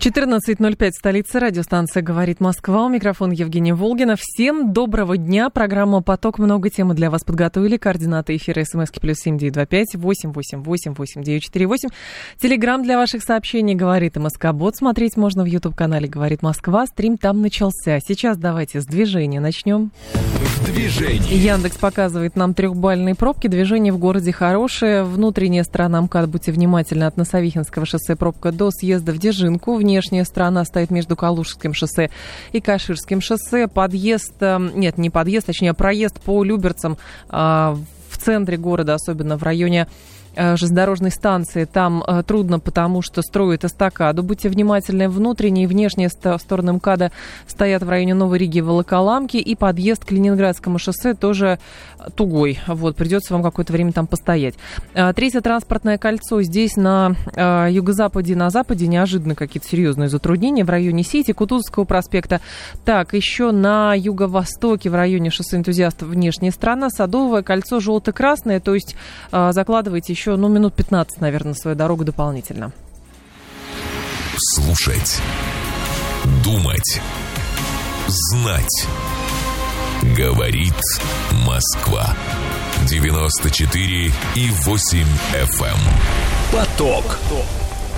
14.05, столица, радиостанция «Говорит Москва». У микрофона Евгения Волгина. Всем доброго дня. Программа «Поток». Много темы для вас подготовили. Координаты эфира смски плюс семь девять два пять восемь восемь восемь восемь девять четыре восемь. Телеграмм для ваших сообщений «Говорит МСК Бот». Смотреть можно в YouTube-канале «Говорит Москва». Стрим там начался. Сейчас давайте с движения начнем. В движении. Яндекс показывает нам трехбальные пробки. Движение в городе хорошее. Внутренняя сторона МКАД, будьте внимательны, от Носовихинского шоссе пробка до съезда в Дежинку. Внешняя сторона стоит между Калужским шоссе и Каширским шоссе. Подъезд, э, нет, не подъезд, точнее проезд по Люберцам э, в центре города, особенно в районе железнодорожной станции. Там э, трудно, потому что строят эстакаду. Будьте внимательны, внутренние и внешние ст- стороны МКАДа стоят в районе Новой Риги Волоколамки. И подъезд к Ленинградскому шоссе тоже тугой. Вот, придется вам какое-то время там постоять. Третье транспортное кольцо. Здесь на э, юго-западе на западе неожиданно какие-то серьезные затруднения в районе Сити, Кутузовского проспекта. Так, еще на юго-востоке в районе шоссе энтузиастов внешняя сторона, Садовое кольцо желто-красное, то есть э, закладывайте еще, ну, минут 15, наверное, на свою дорогу дополнительно. Слушать. Думать. Знать. Говорит Москва. 94 и 8 FM. эм. Поток.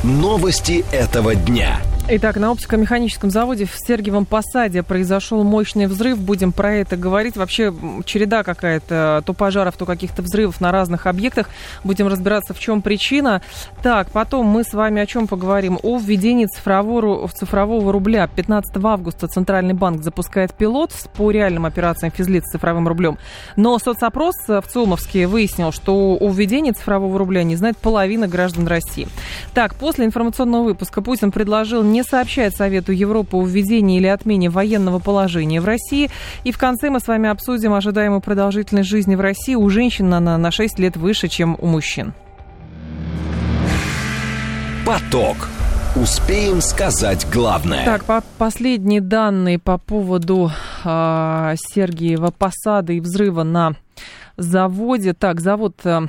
Новости этого дня. Итак, на оптико-механическом заводе в Сергиевом Посаде произошел мощный взрыв. Будем про это говорить. Вообще череда какая-то, то пожаров, то каких-то взрывов на разных объектах. Будем разбираться, в чем причина. Так, потом мы с вами о чем поговорим? О введении цифрового, цифрового рубля. 15 августа Центральный банк запускает пилот по реальным операциям физлиц с цифровым рублем. Но соцопрос в ЦИОМовске выяснил, что о введении цифрового рубля не знает половина граждан России. Так, после информационного выпуска Путин предложил не сообщать Совету Европы о введении или отмене военного положения в России. И в конце мы с вами обсудим ожидаемую продолжительность жизни в России у женщин она на 6 лет выше, чем у мужчин. Поток. Успеем сказать главное. Так, по последние данные по поводу э, Сергиева Посада и взрыва на заводе. Так, завод э,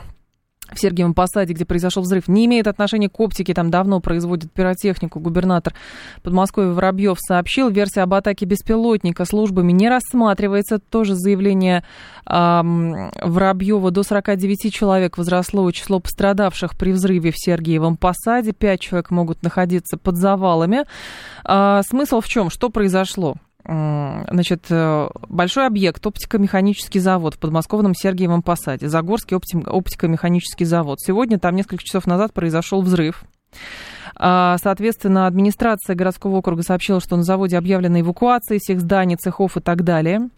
в Сергиевом Посаде, где произошел взрыв, не имеет отношения к оптике, там давно производят пиротехнику. Губернатор Подмосковья Воробьев сообщил, версия об атаке беспилотника службами не рассматривается. Тоже заявление эм, Воробьева. До 49 человек возросло число пострадавших при взрыве в Сергиевом Посаде. Пять человек могут находиться под завалами. А, смысл в чем? Что произошло? Значит, э, большой объект, оптико-механический завод в подмосковном Сергиевом Посаде, Загорский опти- оптико-механический завод. Сегодня там несколько часов назад произошел взрыв. А, Соответственно, администрация городского округа сообщила, что на заводе объявлена эвакуация всех зданий, цехов и так далее.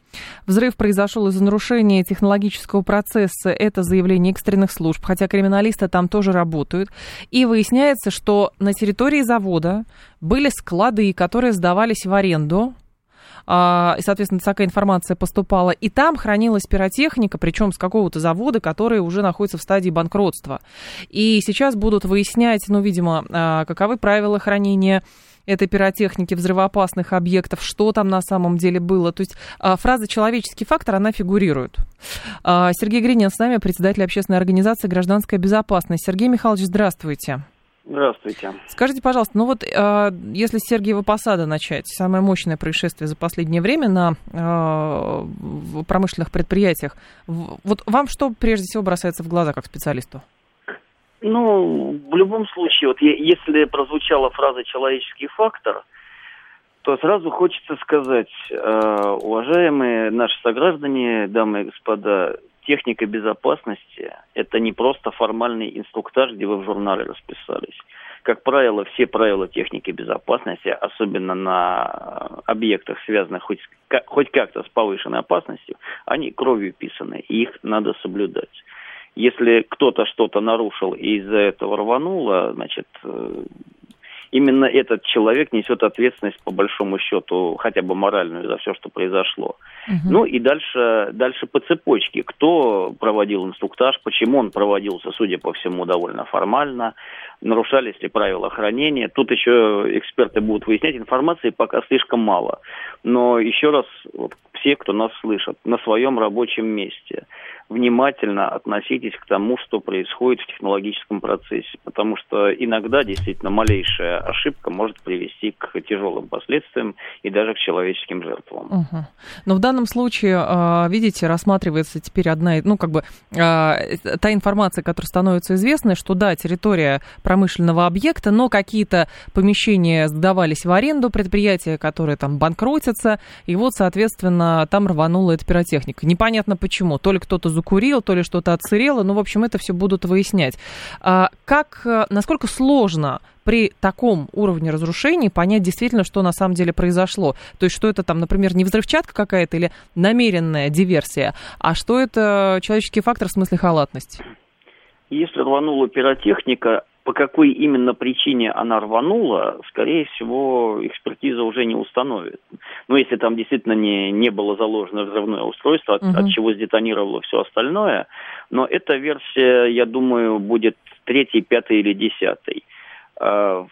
Взрыв произошел из-за нарушения технологического процесса. Это заявление экстренных служб, хотя криминалисты там тоже работают. И выясняется, что на территории завода были склады, которые сдавались в аренду и, соответственно, такая информация поступала. И там хранилась пиротехника, причем с какого-то завода, который уже находится в стадии банкротства. И сейчас будут выяснять, ну, видимо, а, каковы правила хранения этой пиротехники, взрывоопасных объектов, что там на самом деле было. То есть а, фраза «человеческий фактор», она фигурирует. А, Сергей Гринин с нами, председатель общественной организации «Гражданская безопасность». Сергей Михайлович, здравствуйте. Здравствуйте. Скажите, пожалуйста, ну вот э, если с Сергиева Посада начать, самое мощное происшествие за последнее время на э, промышленных предприятиях, вот вам что прежде всего бросается в глаза как специалисту? Ну, в любом случае, вот если прозвучала фраза «человеческий фактор», то сразу хочется сказать, э, уважаемые наши сограждане, дамы и господа, техника безопасности – это не просто формальный инструктаж, где вы в журнале расписались. Как правило, все правила техники безопасности, особенно на объектах, связанных хоть, хоть как-то с повышенной опасностью, они кровью писаны, и их надо соблюдать. Если кто-то что-то нарушил и из-за этого рвануло, значит, э, именно этот человек несет ответственность по большому счету, хотя бы моральную за все, что произошло. Угу. Ну и дальше, дальше по цепочке. Кто проводил инструктаж, почему он проводился, судя по всему, довольно формально, нарушались ли правила хранения. Тут еще эксперты будут выяснять, информации пока слишком мало. Но еще раз, вот, все, кто нас слышат, на своем рабочем месте – внимательно относитесь к тому, что происходит в технологическом процессе, потому что иногда действительно малейшая ошибка может привести к тяжелым последствиям и даже к человеческим жертвам. Угу. Но в данном случае, а, видите, рассматривается теперь одна, ну как бы а, та информация, которая становится известной, что да, территория промышленного объекта, но какие-то помещения сдавались в аренду, предприятия, которые там банкротятся, и вот, соответственно, там рванула эта пиротехника. Непонятно почему, то ли кто-то закурил, то ли что-то отсырело. Ну, в общем, это все будут выяснять. А как, э, насколько сложно при таком уровне разрушений понять действительно, что на самом деле произошло. То есть, что это там, например, не взрывчатка какая-то или намеренная диверсия, а что это человеческий фактор в смысле халатности? Если рванула пиротехника, по какой именно причине она рванула, скорее всего, экспертиза уже не установит. Но если там действительно не, не было заложено взрывное устройство, от, угу. от чего сдетонировало все остальное, но эта версия, я думаю, будет третий, пятый или десятый. А,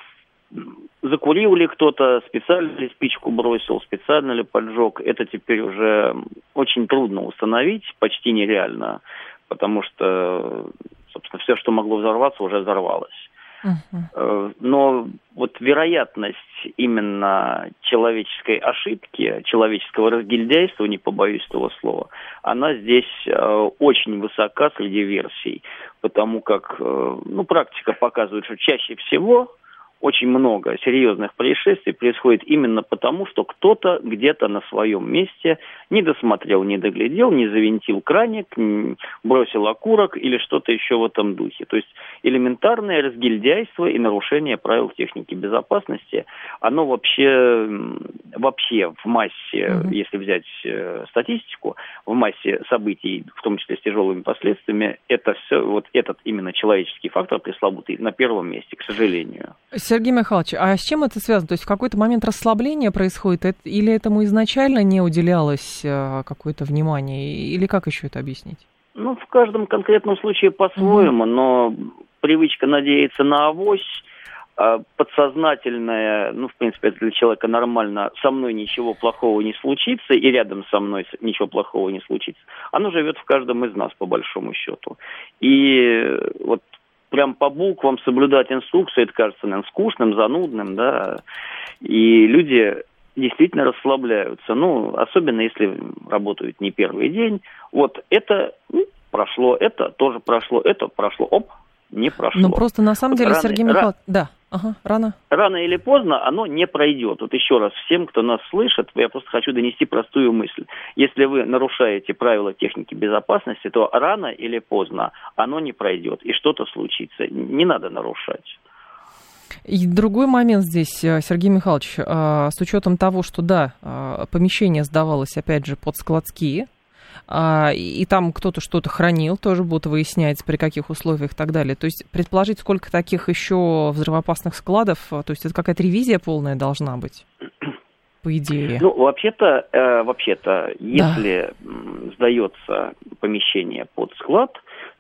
закурил ли кто-то, специально ли спичку бросил, специально ли поджег, это теперь уже очень трудно установить, почти нереально, потому что собственно, все, что могло взорваться, уже взорвалось. Uh-huh. Но вот вероятность именно человеческой ошибки, человеческого разгильдяйства, не побоюсь этого слова, она здесь э, очень высока среди версий, потому как э, ну, практика показывает, что чаще всего очень много серьезных происшествий происходит именно потому, что кто-то где-то на своем месте не досмотрел, не доглядел, не завинтил краник, бросил окурок или что-то еще в этом духе. То есть элементарное разгильдяйство и нарушение правил техники безопасности, оно вообще, вообще в массе, mm-hmm. если взять э, статистику, в массе событий, в том числе с тяжелыми последствиями, это все, вот этот именно человеческий фактор пресловутый на первом месте, к сожалению. Сергей Михайлович, а с чем это связано? То есть в какой-то момент расслабление происходит, или этому изначально не уделялось э, какое-то внимание, или как еще это объяснить? Ну, в каждом конкретном случае по-своему, mm-hmm. но привычка надеяться на авось, а подсознательное, ну, в принципе, это для человека нормально, со мной ничего плохого не случится, и рядом со мной ничего плохого не случится, оно живет в каждом из нас, по большому счету. И вот прям по буквам соблюдать инструкцию, это кажется, наверное, скучным, занудным, да, и люди действительно расслабляются, ну, особенно если работают не первый день. Вот это ну, прошло, это тоже прошло, это прошло, оп, не прошло. Ну, просто на самом деле, рано, Сергей Михайлович, да, ага, рано. Рано или поздно оно не пройдет. Вот еще раз, всем, кто нас слышит, я просто хочу донести простую мысль. Если вы нарушаете правила техники безопасности, то рано или поздно оно не пройдет, и что-то случится. Не надо нарушать. И другой момент здесь, э, Сергей Михайлович, э, с учетом того, что да, э, помещение сдавалось, опять же, под складские, а, и там кто-то что-то хранил, тоже будут выяснять, при каких условиях и так далее. То есть предположить, сколько таких еще взрывоопасных складов, а, то есть это какая-то ревизия полная должна быть? по идее. Ну, вообще-то, э, вообще-то, если да. сдается помещение под склад,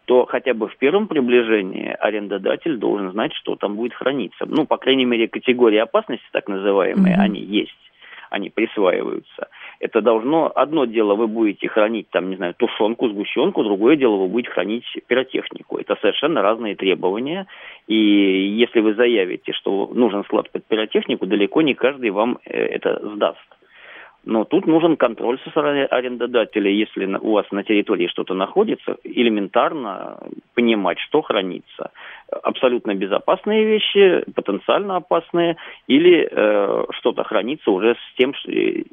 то хотя бы в первом приближении арендодатель должен знать, что там будет храниться. Ну, по крайней мере, категории опасности, так называемые, mm-hmm. они есть они присваиваются. Это должно, одно дело вы будете хранить, там, не знаю, тушенку, сгущенку, другое дело вы будете хранить пиротехнику. Это совершенно разные требования. И если вы заявите, что нужен склад под пиротехнику, далеко не каждый вам э, это сдаст. Но тут нужен контроль со стороны арендодателя. Если у вас на территории что-то находится, элементарно понимать, что хранится. Абсолютно безопасные вещи, потенциально опасные, или э, что-то хранится уже с тем, что, э,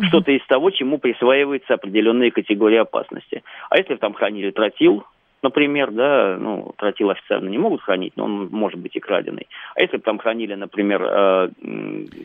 что-то из того, чему присваивается определенные категории опасности. А если там хранили тротил, например, да, ну, тротил официально не могут хранить, но он может быть и краденый. А если бы там хранили, например, э,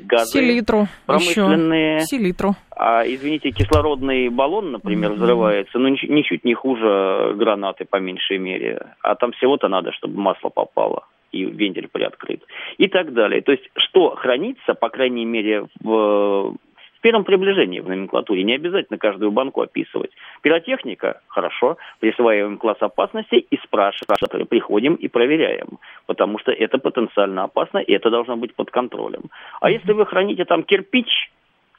газы Селитру промышленные... Еще. Селитру. А, извините, кислородный баллон, например, mm-hmm. взрывается, ну, ничуть не хуже гранаты, по меньшей мере. А там всего-то надо, чтобы масло попало. и вентиль приоткрыт и так далее. То есть что хранится, по крайней мере, в первом приближении в номенклатуре. Не обязательно каждую банку описывать. Пиротехника – хорошо. Присваиваем класс опасности и спрашиваем. Приходим и проверяем. Потому что это потенциально опасно, и это должно быть под контролем. А если вы храните там кирпич,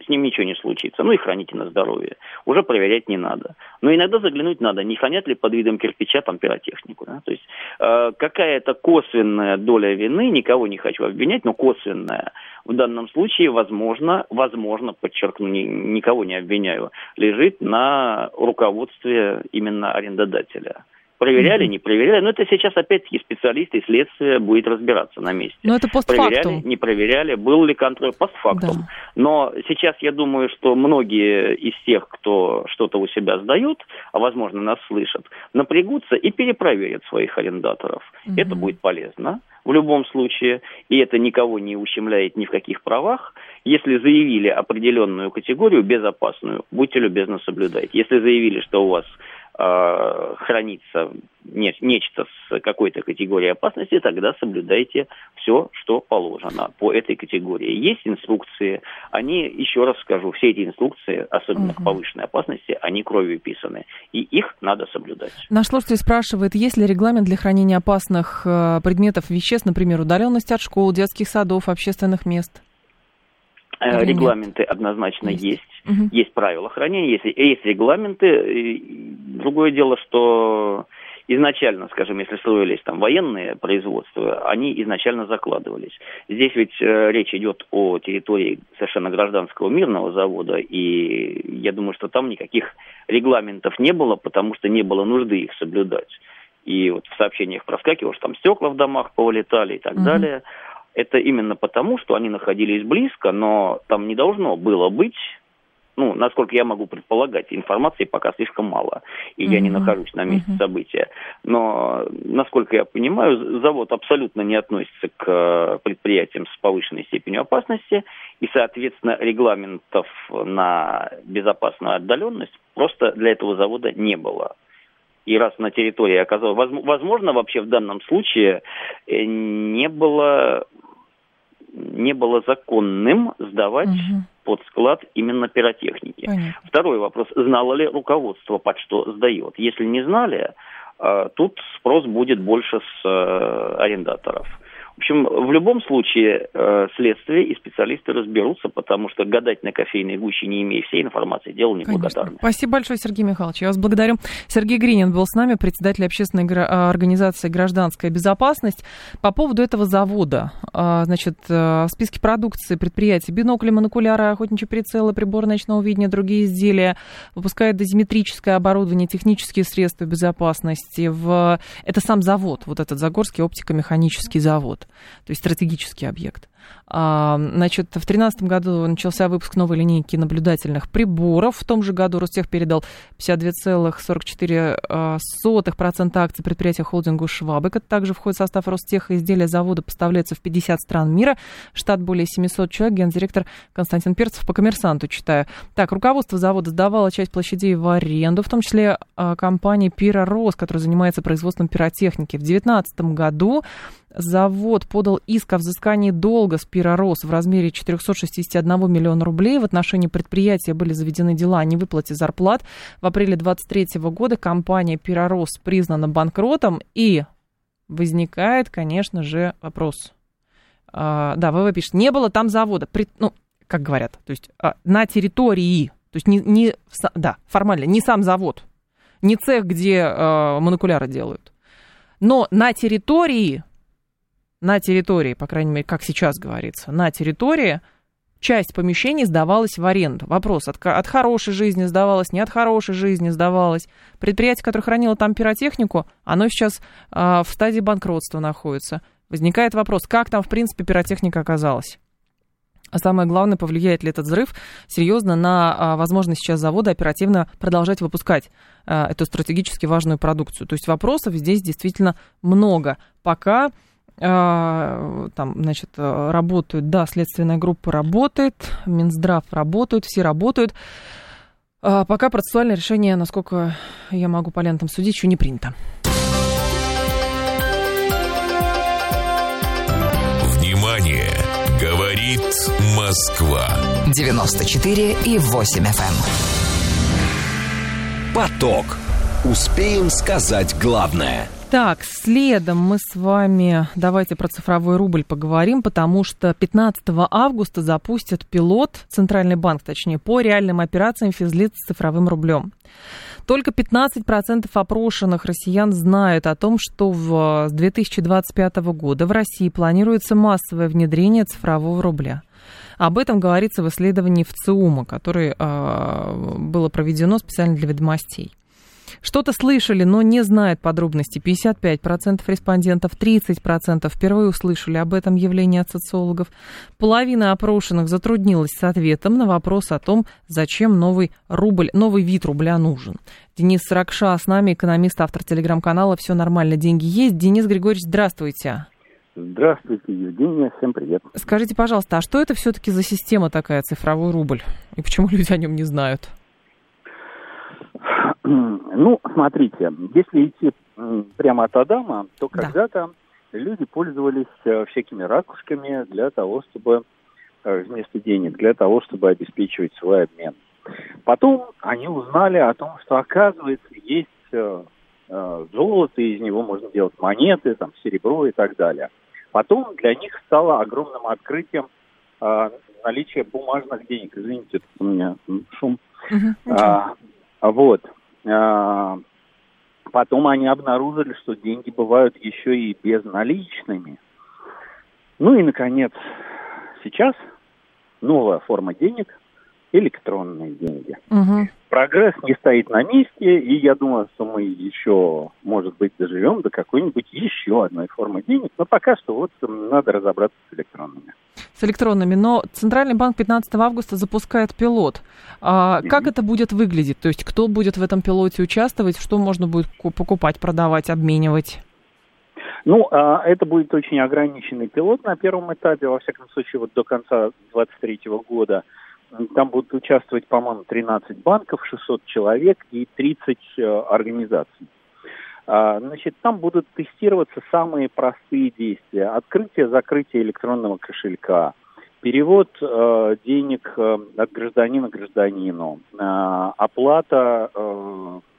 с ним ничего не случится. Ну и храните на здоровье. Уже проверять не надо. Но иногда заглянуть надо, не хранят ли под видом кирпича там пиротехнику. Да? То есть э, какая-то косвенная доля вины, никого не хочу обвинять, но косвенная, в данном случае, возможно, возможно, подчеркну, ни, никого не обвиняю, лежит на руководстве именно арендодателя. Проверяли, не проверяли. Но это сейчас опять-таки специалисты и следствие будет разбираться на месте. Но это постфактум. Проверяли, не проверяли, был ли контроль постфактум. Да. Но сейчас я думаю, что многие из тех, кто что-то у себя сдают, а возможно нас слышат, напрягутся и перепроверят своих арендаторов. Угу. Это будет полезно в любом случае, и это никого не ущемляет ни в каких правах. Если заявили определенную категорию безопасную, будьте любезны соблюдать. Если заявили, что у вас э, хранится не, нечто с какой-то категорией опасности, тогда соблюдайте все, что положено по этой категории. Есть инструкции, они, еще раз скажу, все эти инструкции, особенно угу. к повышенной опасности, они кровью писаны, и их надо соблюдать. Наш слушатель спрашивает, есть ли регламент для хранения опасных э, предметов, веществ, например, удаленность от школ, детских садов, общественных мест? Э, Или регламенты нет? однозначно есть. Есть, угу. есть правила хранения, есть, есть регламенты. Другое дело, что изначально, скажем, если строились там военные производства, они изначально закладывались. Здесь ведь э, речь идет о территории совершенно гражданского мирного завода, и я думаю, что там никаких регламентов не было, потому что не было нужды их соблюдать. И вот в сообщениях проскакивало, что там стекла в домах повылетали и так угу. далее. Это именно потому, что они находились близко, но там не должно было быть ну, насколько я могу предполагать, информации пока слишком мало, и mm-hmm. я не нахожусь на месте mm-hmm. события. Но, насколько я понимаю, завод абсолютно не относится к предприятиям с повышенной степенью опасности, и, соответственно, регламентов на безопасную отдаленность просто для этого завода не было. И раз на территории оказалось, возможно, вообще в данном случае э, не было не было законным сдавать угу. под склад именно пиротехники. Понятно. Второй вопрос. Знало ли руководство, под что сдает? Если не знали, э, тут спрос будет больше с э, арендаторов. В общем, в любом случае э, следствие и специалисты разберутся, потому что гадать на кофейной гуще, не имея всей информации, дело неблагодарное. Спасибо большое, Сергей Михайлович. Я вас благодарю. Сергей Гринин был с нами, председатель общественной а, организации «Гражданская безопасность». По поводу этого завода, а, значит, э, в списке продукции предприятий бинокли, монокуляры, охотничьи прицелы, приборы ночного видения, другие изделия, выпускает дозиметрическое оборудование, технические средства безопасности. В... Это сам завод, вот этот Загорский оптико-механический завод то есть стратегический объект. А, значит, в 2013 году начался выпуск новой линейки наблюдательных приборов. В том же году Ростех передал 52,44% акций предприятия холдингу «Швабек». Это также входит в состав Ростеха. Изделия завода поставляются в 50 стран мира. Штат более 700 человек. Гендиректор Константин Перцев по коммерсанту читаю. Так, руководство завода сдавало часть площадей в аренду, в том числе а, компании «Пиророс», которая занимается производством пиротехники. В 2019 году завод подал иск о взыскании долга с Пиророс в размере 461 миллиона рублей. В отношении предприятия были заведены дела о невыплате зарплат. В апреле 2023 года компания Пиророс признана банкротом и возникает, конечно же, вопрос. А, да, ВВ пишет, не было там завода. При, ну, как говорят, то есть а, на территории, то есть не, не, да, формально, не сам завод, не цех, где а, монокуляры делают, но на территории на территории, по крайней мере, как сейчас говорится, на территории часть помещений сдавалась в аренду. Вопрос, от, от хорошей жизни сдавалась, не от хорошей жизни сдавалась. Предприятие, которое хранило там пиротехнику, оно сейчас э, в стадии банкротства находится. Возникает вопрос, как там, в принципе, пиротехника оказалась? А самое главное, повлияет ли этот взрыв серьезно на а, возможность сейчас завода оперативно продолжать выпускать а, эту стратегически важную продукцию. То есть вопросов здесь действительно много. Пока а, там, значит, работают, да, следственная группа работает, Минздрав работает, все работают. А пока процессуальное решение, насколько я могу по лентам судить, еще не принято. Внимание! Говорит Москва. 94.8 FM. Поток. Успеем сказать главное – так, следом мы с вами давайте про цифровой рубль поговорим, потому что 15 августа запустят пилот, Центральный банк точнее, по реальным операциям физлиц с цифровым рублем. Только 15% опрошенных россиян знают о том, что в, с 2025 года в России планируется массовое внедрение цифрового рубля. Об этом говорится в исследовании ВЦИУМа, которое э, было проведено специально для ведомостей. Что-то слышали, но не знают подробностей. 55% респондентов, 30% впервые услышали об этом явлении от социологов. Половина опрошенных затруднилась с ответом на вопрос о том, зачем новый рубль, новый вид рубля нужен. Денис Саракша с нами, экономист, автор телеграм-канала «Все нормально, деньги есть». Денис Григорьевич, здравствуйте. Здравствуйте, Евгения, всем привет. Скажите, пожалуйста, а что это все-таки за система такая, цифровой рубль? И почему люди о нем не знают? Ну, смотрите, если идти прямо от Адама, то да. когда-то люди пользовались э, всякими ракушками для того, чтобы э, вместо денег, для того, чтобы обеспечивать свой обмен. Потом они узнали о том, что, оказывается, есть э, золото, из него можно делать монеты, там, серебро и так далее. Потом для них стало огромным открытием наличие бумажных денег. Извините, это у меня шум. Uh-huh. А, вот. А, потом они обнаружили, что деньги бывают еще и безналичными. Ну и, наконец, сейчас новая форма денег – электронные деньги. Угу. Прогресс не стоит на месте, и я думаю, что мы еще, может быть, доживем до какой-нибудь еще одной формы денег, но пока что вот надо разобраться с электронными с электронными, но Центральный банк 15 августа запускает пилот. А mm-hmm. Как это будет выглядеть? То есть кто будет в этом пилоте участвовать, что можно будет покупать, продавать, обменивать? Ну, а, это будет очень ограниченный пилот на первом этапе, во всяком случае, вот до конца 2023 года. Там будут участвовать, по-моему, 13 банков, 600 человек и 30 э, организаций. А, значит, там будут тестироваться самые простые действия. Открытие, закрытие электронного кошелька, перевод э, денег э, от гражданина к гражданину, оплата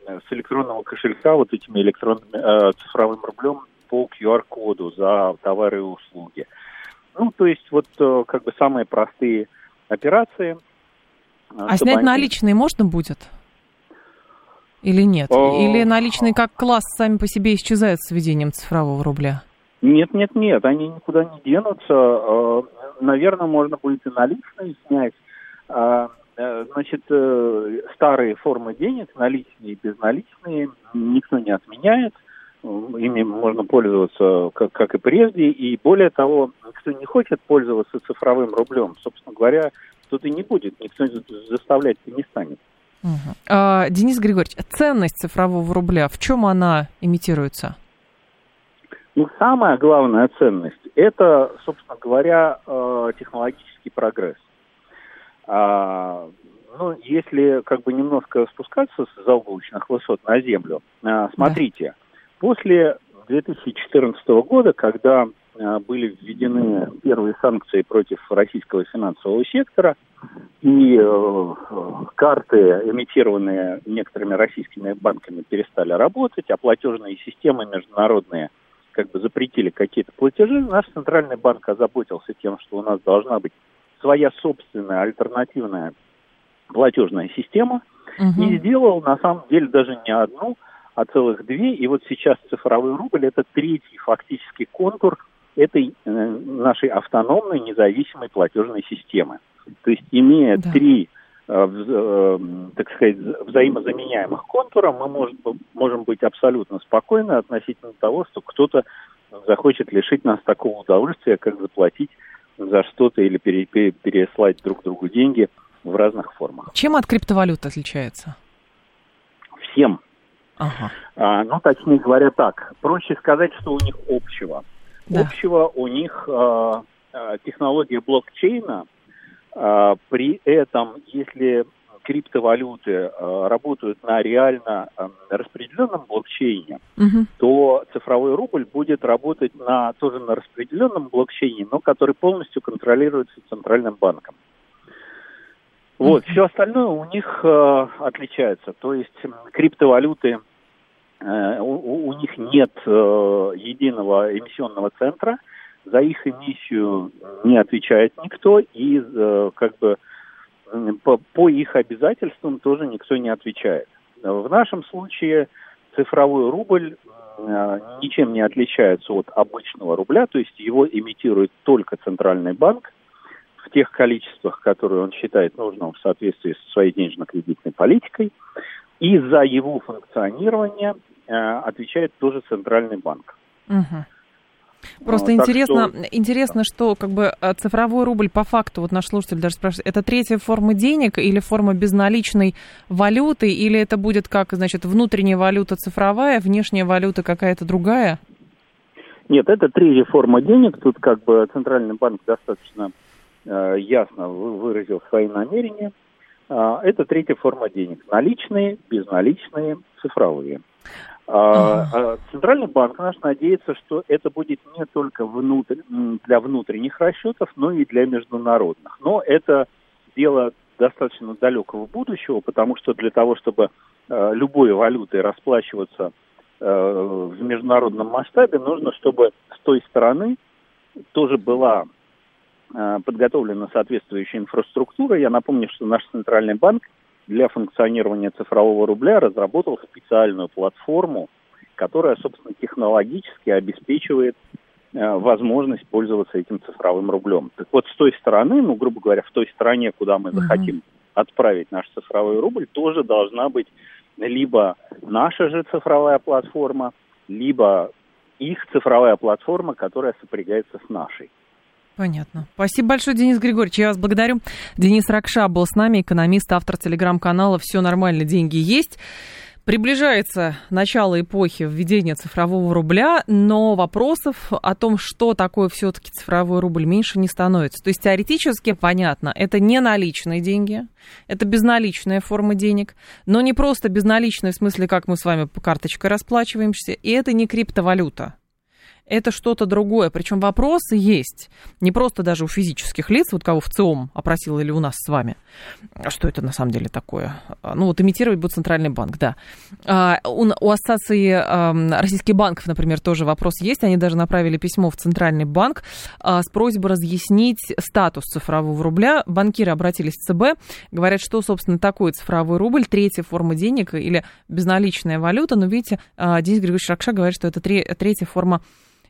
с электронного кошелька вот этими электронными э, цифровым рублем по QR-коду за товары и услуги. Ну, то есть вот как бы самые простые операции. А снять они... наличные можно будет? Или нет? Или наличные как класс сами по себе исчезают с введением цифрового рубля? Нет, нет, нет, они никуда не денутся. А, наверное, можно будет и наличные снять. А, э, значит, э, старые формы денег, наличные и безналичные, никто не отменяет. Ими можно пользоваться как, как и прежде. И более того, кто не хочет пользоваться цифровым рублем, собственно говоря, тут и не будет. Никто заставлять не станет. Угу. А, Денис Григорьевич, ценность цифрового рубля, в чем она имитируется? Ну, самая главная ценность – это, собственно говоря, э, технологический прогресс. А, ну, если как бы немножко спускаться с заоблачных высот на землю, а, смотрите. После 2014 года, когда а, были введены первые санкции против российского финансового сектора, и э, карты, эмитированные некоторыми российскими банками, перестали работать, а платежные системы международные как бы запретили какие-то платежи, наш центральный банк озаботился тем, что у нас должна быть своя собственная альтернативная платежная система, угу. и сделал на самом деле даже не одну, а целых две. И вот сейчас цифровой рубль это третий фактически контур этой э, нашей автономной независимой платежной системы. То есть, имея да. три, э, э, так сказать, взаимозаменяемых контура, мы можем, можем быть абсолютно спокойны относительно того, что кто-то захочет лишить нас такого удовольствия, как заплатить за что-то или пере, пере, переслать друг другу деньги в разных формах. Чем от криптовалют отличается? Всем. Ага. А, ну, точнее говоря так, проще сказать, что у них общего. Да. Общего у них а, а, технология блокчейна, а, при этом, если криптовалюты а, работают на реально а, распределенном блокчейне, угу. то цифровой рубль будет работать на тоже на распределенном блокчейне, но который полностью контролируется центральным банком. Вот, все остальное у них э, отличается. То есть криптовалюты, э, у, у них нет э, единого эмиссионного центра, за их эмиссию не отвечает никто, и э, как бы по, по их обязательствам тоже никто не отвечает. В нашем случае цифровой рубль э, ничем не отличается от обычного рубля, то есть его имитирует только центральный банк в тех количествах, которые он считает нужным в соответствии со своей денежно-кредитной политикой, и за его функционирование э, отвечает тоже центральный банк. Угу. Просто а, интересно, что... интересно, что как бы э, цифровой рубль по факту, вот наш слушатель даже спрашивает, это третья форма денег или форма безналичной валюты, или это будет как, значит, внутренняя валюта цифровая, внешняя валюта какая-то другая? Нет, это третья форма денег. Тут как бы Центральный банк достаточно ясно выразил свои намерения. Э, это третья форма денег. Наличные, безналичные, цифровые. А, а Центральный банк наш надеется, что это будет не только внутрь, для внутренних расчетов, но и для международных. Но это дело достаточно далекого будущего, потому что для того, чтобы э, любой валютой расплачиваться э, в международном масштабе, нужно, чтобы с той стороны тоже была э, подготовлена соответствующая инфраструктура. Я напомню, что наш Центральный банк для функционирования цифрового рубля разработал специальную платформу, которая, собственно, технологически обеспечивает э, возможность пользоваться этим цифровым рублем. Так вот, с той стороны, ну, грубо говоря, в той стране, куда мы захотим uh-huh. отправить наш цифровой рубль, тоже должна быть либо наша же цифровая платформа, либо их цифровая платформа, которая сопрягается с нашей. Понятно. Спасибо большое, Денис Григорьевич. Я вас благодарю. Денис Ракша был с нами, экономист, автор телеграм-канала «Все нормально, деньги есть». Приближается начало эпохи введения цифрового рубля, но вопросов о том, что такое все-таки цифровой рубль, меньше не становится. То есть теоретически понятно, это не наличные деньги, это безналичная форма денег, но не просто безналичная в смысле, как мы с вами по карточкой расплачиваемся, и это не криптовалюта это что-то другое. Причем вопросы есть не просто даже у физических лиц, вот кого в ЦИОМ опросил или у нас с вами. А что это на самом деле такое? А, ну вот имитировать будет Центральный банк, да. А, у, у Ассоциации российских банков, например, тоже вопрос есть. Они даже направили письмо в Центральный банк с просьбой разъяснить статус цифрового рубля. Банкиры обратились в ЦБ, говорят, что, собственно, такое цифровой рубль, третья форма денег или безналичная валюта. Но видите, Денис Григорьевич Ракша говорит, что это третья форма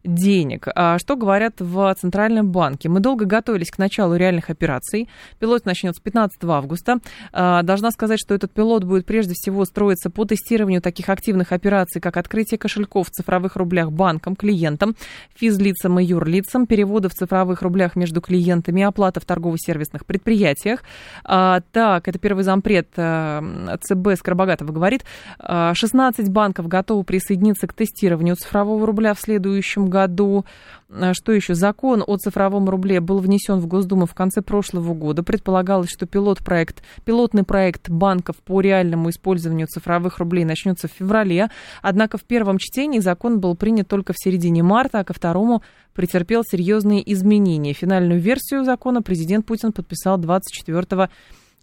денег. А что говорят в Центральном банке? Мы долго готовились к началу реальных операций. Пилот начнется 15 августа. А, должна сказать, что этот пилот будет прежде всего строиться по тестированию таких активных операций, как открытие кошельков в цифровых рублях банкам, клиентам, физлицам и юрлицам, переводы в цифровых рублях между клиентами, оплата в торгово-сервисных предприятиях. А, так, это первый зампред а, ЦБ Скоробогатова говорит. 16 банков готовы присоединиться к тестированию цифрового рубля в следующем году. А, что еще? Закон о цифровом рубле был внесен в Госдуму в конце прошлого года. Предполагалось, что пилот проект, пилотный проект банков по реальному использованию цифровых рублей начнется в феврале. Однако в первом чтении закон был принят только в середине марта, а ко второму претерпел серьезные изменения. Финальную версию закона президент Путин подписал 24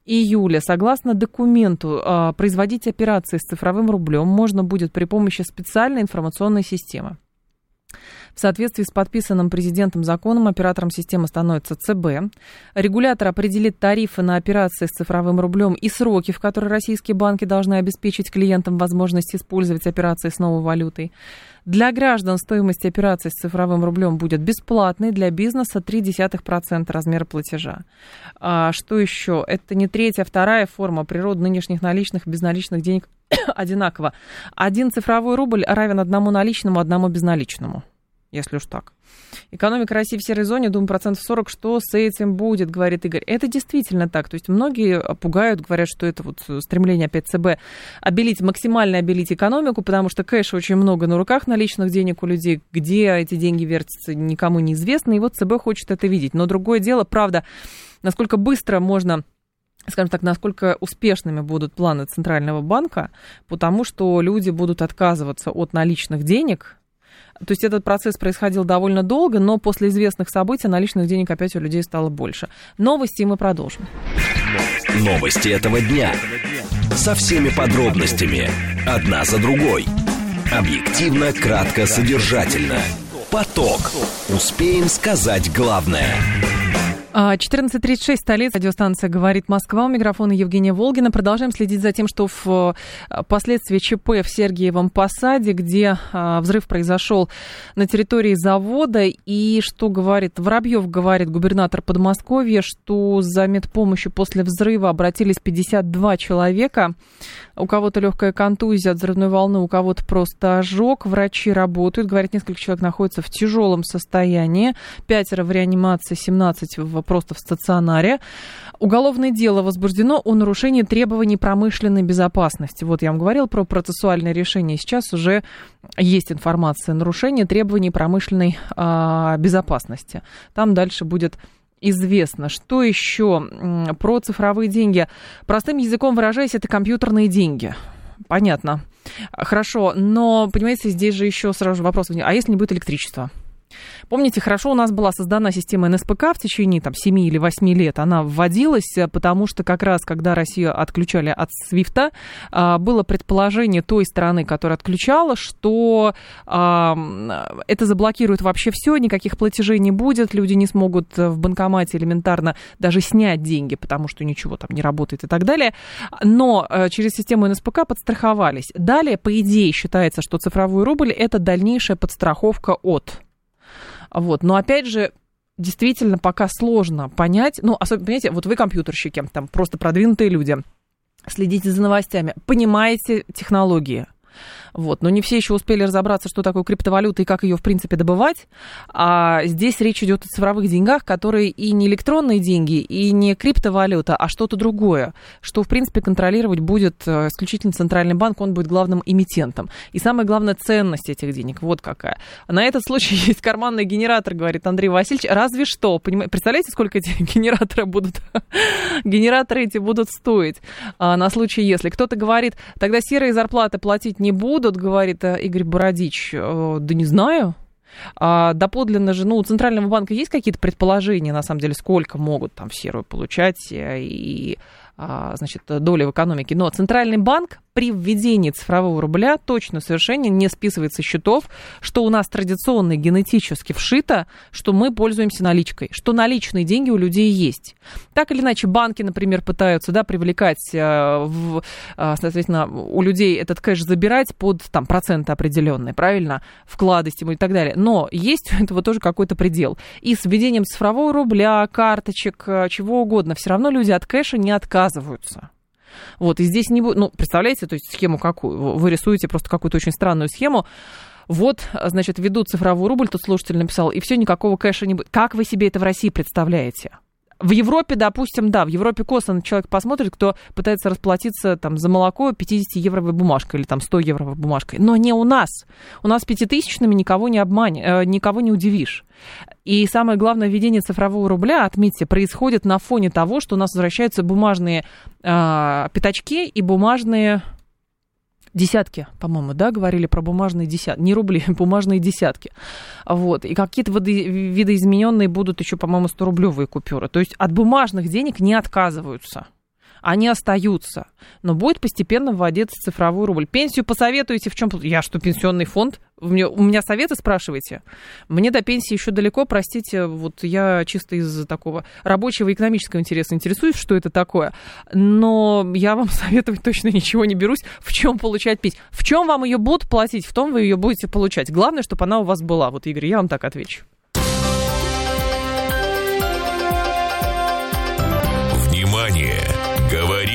июля. Согласно документу, а, производить операции с цифровым рублем можно будет при помощи специальной информационной системы. В соответствии с подписанным президентом законом оператором системы становится ЦБ. Регулятор определит тарифы на операции с цифровым рублем и сроки, в которые российские банки должны обеспечить клиентам возможность использовать операции с новой валютой. Для граждан стоимость операций с цифровым рублем будет бесплатной, для бизнеса 0,3% размера платежа. А что еще? Это не третья, а вторая форма природы нынешних наличных безналичных денег одинаково. Один цифровой рубль равен одному наличному, одному безналичному если уж так. Экономика России в серой зоне, думаю, процентов 40, что с этим будет, говорит Игорь. Это действительно так. То есть многие пугают, говорят, что это вот стремление опять ЦБ обелить, максимально обелить экономику, потому что кэша очень много на руках наличных денег у людей. Где эти деньги вертятся, никому не известно. И вот ЦБ хочет это видеть. Но другое дело, правда, насколько быстро можно скажем так, насколько успешными будут планы Центрального банка, потому что люди будут отказываться от наличных денег, то есть этот процесс происходил довольно долго, но после известных событий наличных денег опять у людей стало больше. Новости мы продолжим. Новости. Этого дня. Со всеми подробностями. Одна за другой. Объективно, кратко, содержательно. Поток. Успеем сказать главное. 14.36, столица, радиостанция «Говорит Москва». У микрофона Евгения Волгина. Продолжаем следить за тем, что в э, последствии ЧП в Сергиевом Посаде, где а, взрыв произошел на территории завода, и что говорит Воробьев, говорит губернатор Подмосковья, что за медпомощью после взрыва обратились 52 человека. У кого-то легкая контузия от взрывной волны, у кого-то просто ожог. Врачи работают. Говорит, несколько человек находятся в тяжелом состоянии. Пятеро в реанимации, 17 в просто в стационаре. Уголовное дело возбуждено о нарушении требований промышленной безопасности. Вот я вам говорил про процессуальное решение. Сейчас уже есть информация. Нарушение требований промышленной а, безопасности. Там дальше будет известно. Что еще про цифровые деньги? Простым языком выражаясь, это компьютерные деньги. Понятно. Хорошо, но, понимаете, здесь же еще сразу же вопрос, а если не будет электричества? Помните, хорошо у нас была создана система НСПК в течение там, 7 или 8 лет. Она вводилась, э, потому что как раз, когда Россию отключали от Свифта, а, было предположение той стороны, которая отключала, что это заблокирует вообще все, никаких платежей не будет, люди не смогут в банкомате элементарно даже снять деньги, потому что ничего там не работает и так далее. Но э, через систему НСПК подстраховались. Далее, по идее, считается, что цифровой рубль – это дальнейшая подстраховка от вот. Но опять же, действительно пока сложно понять, ну, особенно, понимаете, вот вы компьютерщики, там просто продвинутые люди, следите за новостями, понимаете технологии, вот. Но не все еще успели разобраться, что такое криптовалюта и как ее, в принципе, добывать. А здесь речь идет о цифровых деньгах, которые и не электронные деньги, и не криптовалюта, а что-то другое, что, в принципе, контролировать будет э, исключительно Центральный банк, он будет главным эмитентом. И самая главная ценность этих денег, вот какая. На этот случай есть карманный генератор, говорит Андрей Васильевич. Разве что, понимаете, представляете, сколько эти генераторы будут, генераторы эти будут стоить а, на случай, если. Кто-то говорит, тогда серые зарплаты платить не будут, говорит э, Игорь Бородич. Э, да не знаю. А доподлинно же, ну, у Центрального банка есть какие-то предположения, на самом деле, сколько могут там серую получать э, и а, значит, доли в экономике. Но Центральный банк при введении цифрового рубля точно совершенно не списывает со счетов, что у нас традиционно генетически вшито, что мы пользуемся наличкой, что наличные деньги у людей есть. Так или иначе, банки, например, пытаются да, привлекать, э, в, э, соответственно, у людей этот кэш забирать под там, проценты определенные, правильно, вклады и так далее. Но есть у этого тоже какой-то предел. И с введением цифрового рубля, карточек, э, чего угодно, все равно люди от кэша не отказываются. Вот, и здесь не будет, ну, представляете, то есть схему какую? Вы рисуете просто какую-то очень странную схему. Вот, значит, ведут цифровой рубль, тут слушатель написал, и все, никакого кэша не будет. Как вы себе это в России представляете? В Европе, допустим, да, в Европе косвенно человек посмотрит, кто пытается расплатиться там за молоко 50-евровой бумажкой или там 100-евровой бумажкой. Но не у нас. У нас пятитысячными никого не обманешь, э, никого не удивишь. И самое главное, введение цифрового рубля, отметьте, происходит на фоне того, что у нас возвращаются бумажные э, пятачки и бумажные десятки, по-моему, да, говорили про бумажные десятки, не рубли, бумажные десятки. Вот, и какие-то видоизмененные будут еще, по-моему, 100-рублевые купюры. То есть от бумажных денег не отказываются они остаются. Но будет постепенно вводиться цифровой рубль. Пенсию посоветуете в чем? Я что, пенсионный фонд? У меня, советы спрашиваете? Мне до пенсии еще далеко, простите, вот я чисто из такого рабочего экономического интереса интересуюсь, что это такое. Но я вам советовать точно ничего не берусь. В чем получать пенсию? В чем вам ее будут платить, в том вы ее будете получать. Главное, чтобы она у вас была. Вот, Игорь, я вам так отвечу.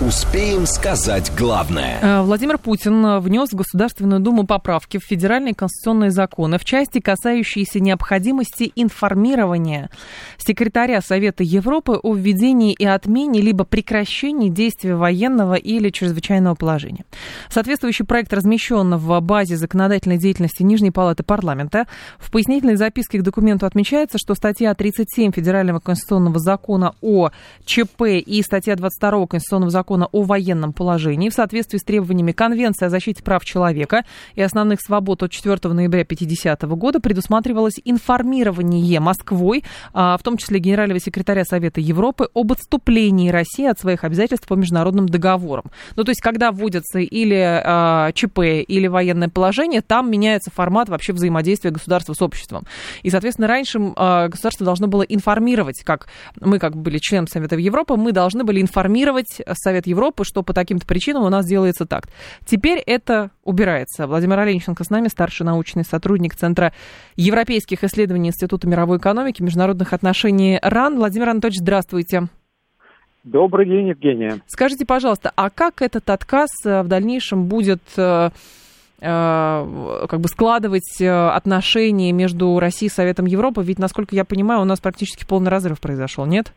Успеем сказать главное. Э, Владимир Путин внес в Государственную Думу поправки в федеральные конституционные законы в части, касающиеся необходимости информирования секретаря Совета Европы о введении и отмене либо прекращении действия военного или чрезвычайного положения. Соответствующий проект размещен в базе законодательной деятельности Нижней Палаты Парламента. В пояснительной записке к документу отмечается, что статья 37 Федерального конституционного закона о ЧП и статья 22 Конституционного закона закона о военном положении в соответствии с требованиями Конвенции о защите прав человека и основных свобод от 4 ноября 1950 года предусматривалось информирование Москвой, а, в том числе генерального секретаря Совета Европы, об отступлении России от своих обязательств по международным договорам. Ну, то есть, когда вводится или а, ЧП, или военное положение, там меняется формат вообще взаимодействия государства с обществом. И, соответственно, раньше а, государство должно было информировать, как мы, как были членом Совета Европы, мы должны были информировать Совет Европы, что по таким-то причинам у нас делается так. Теперь это убирается. Владимир Оленченко с нами, старший научный сотрудник Центра европейских исследований Института мировой экономики, международных отношений РАН. Владимир Анатольевич, здравствуйте. Добрый день, Евгения. Скажите, пожалуйста, а как этот отказ э, в дальнейшем будет э, э, как бы складывать отношения между Россией и Советом Европы? Ведь, насколько я понимаю, у нас практически полный разрыв произошел, нет?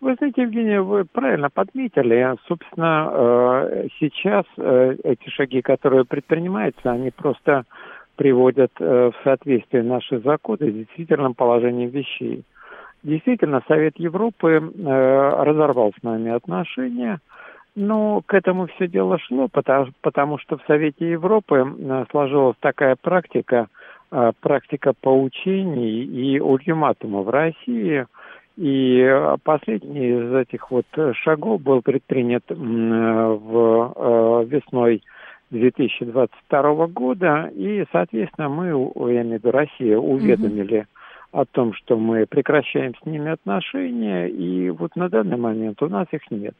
Вы знаете, Евгения, вы правильно подметили. Собственно, сейчас эти шаги, которые предпринимаются, они просто приводят в соответствие наши законы с действительным положением вещей. Действительно, Совет Европы э, разорвал с нами отношения, но к этому все дело шло, потому, потому что в Совете Европы э, сложилась такая практика, э, практика поучений и ультиматума в России. И последний из этих вот шагов был предпринят э, в э, весной 2022 года, и, соответственно, мы, я имею в виду Россия, уведомили mm-hmm о том, что мы прекращаем с ними отношения, и вот на данный момент у нас их нет.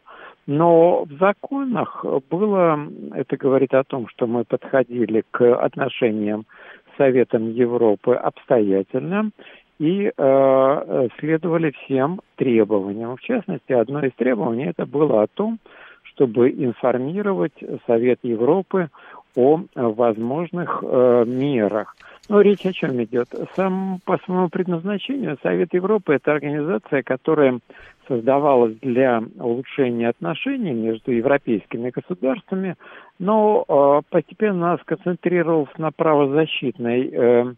Но в законах было, это говорит о том, что мы подходили к отношениям Советом Европы обстоятельно и э, следовали всем требованиям. В частности, одно из требований это было о том, чтобы информировать Совет Европы о возможных э, мерах – ну, речь о чем идет? Сам по своему предназначению Совет Европы – это организация, которая создавалась для улучшения отношений между европейскими государствами, но э, постепенно сконцентрировался на правозащитной э,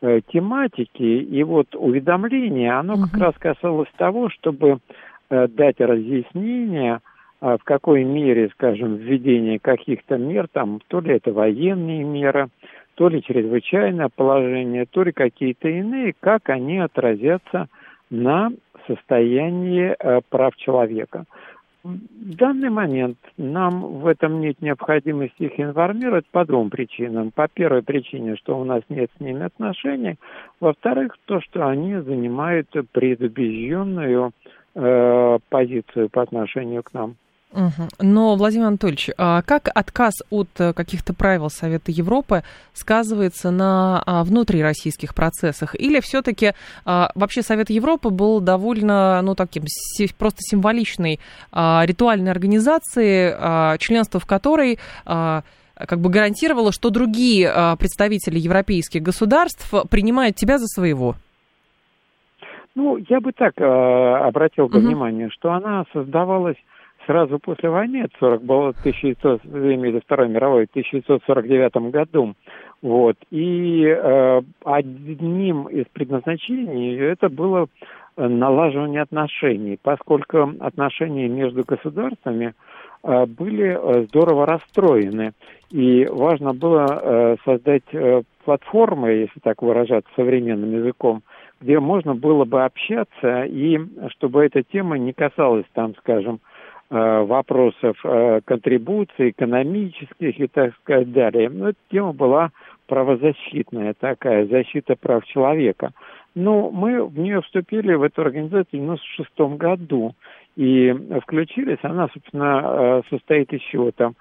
э, тематике, и вот уведомление, оно как раз касалось того, чтобы э, дать разъяснение, э, в какой мере, скажем, введение каких-то мер, там, то ли это военные меры, то ли чрезвычайное положение, то ли какие-то иные, как они отразятся на состоянии э, прав человека. В данный момент нам в этом нет необходимости их информировать по двум причинам. По первой причине, что у нас нет с ними отношений. Во-вторых, то, что они занимают предубежденную э, позицию по отношению к нам. Но, Владимир Анатольевич, а как отказ от э, каких-то правил Совета Европы сказывается на а, внутрироссийских процессах? Или все-таки а, вообще Совет Европы был довольно, ну, таким просто символичной ритуальной организацией, членство в которой как бы гарантировало, что другие представители европейских государств принимают тебя за своего? Ну, я бы так э, обратил угу. внимание, что она создавалась сразу после войны, это 40, было 1900, имели Второй мировой, в 1949 году. Вот. И э, одним из предназначений это было налаживание отношений, поскольку отношения между государствами э, были э, здорово расстроены. И важно было э, создать э, платформы, если так выражаться современным языком, где можно было бы общаться, и чтобы эта тема не касалась, там, скажем, Э, вопросов э, контрибуций экономических и так сказать далее. Но эта тема была правозащитная такая, защита прав человека. Но мы в нее вступили, в эту организацию, в 96 году. И включились, она, собственно, э, состоит еще там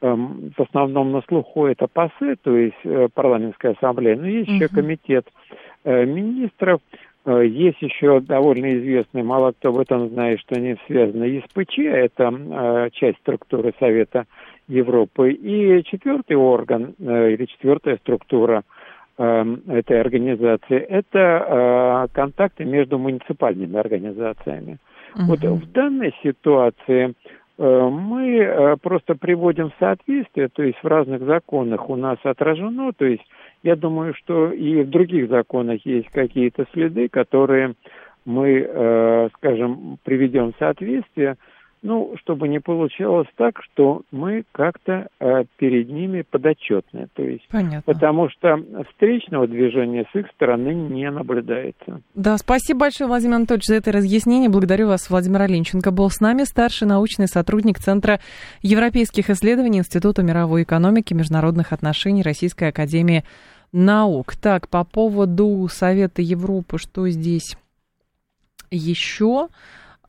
эм, в основном на слуху это ПАСЕ, то есть парламентская ассамблея, но есть uh-huh. еще комитет министров, Э, есть еще довольно известный, мало кто об этом знает, что они связаны, ИСПЧ, это э, часть структуры Совета Европы, и четвертый орган э, или четвертая структура этой организации – это контакты между муниципальными организациями. Uh-huh. Вот в данной ситуации мы просто приводим в соответствие, то есть в разных законах у нас отражено, то есть я думаю, что и в других законах есть какие-то следы, которые мы, э, скажем, приведем в соответствие. ну, чтобы не получалось так, что мы как-то э, перед ними подотчетны. То есть, Понятно. Потому что встречного движения с их стороны не наблюдается. Да, спасибо большое, Владимир Анатольевич, за это разъяснение. Благодарю вас. Владимир Оленченко был с нами, старший научный сотрудник Центра европейских исследований Института мировой экономики и международных отношений Российской Академии наук. Так, по поводу Совета Европы, что здесь еще?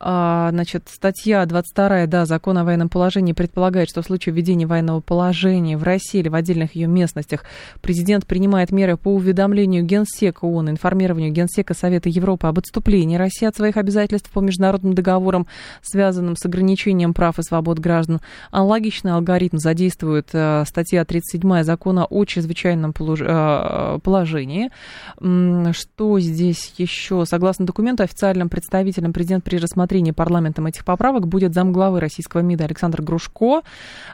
А, значит, статья 22, да, закона о военном положении предполагает, что в случае введения военного положения в России или в отдельных ее местностях президент принимает меры по уведомлению Генсека ООН, информированию Генсека Совета Европы об отступлении России от своих обязательств по международным договорам, связанным с ограничением прав и свобод граждан. Аналогичный алгоритм задействует э, статья 37 закона о чрезвычайном э, положении. Что здесь еще? Согласно документу, официальным представителем президент при рассмотрении рассмотрения парламентом этих поправок будет замглавы российского МИДа Александр Грушко.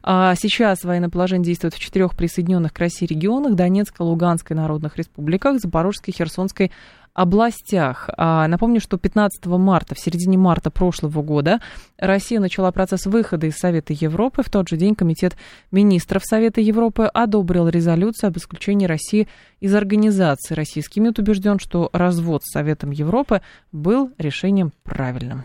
А сейчас военное положение действует в четырех присоединенных к России регионах Донецкой, Луганской народных республиках, Запорожской, Херсонской областях. А, напомню, что 15 марта, в середине марта прошлого года, Россия начала процесс выхода из Совета Европы. В тот же день Комитет министров Совета Европы одобрил резолюцию об исключении России из организации. Российский МИД убежден, что развод с Советом Европы был решением правильным.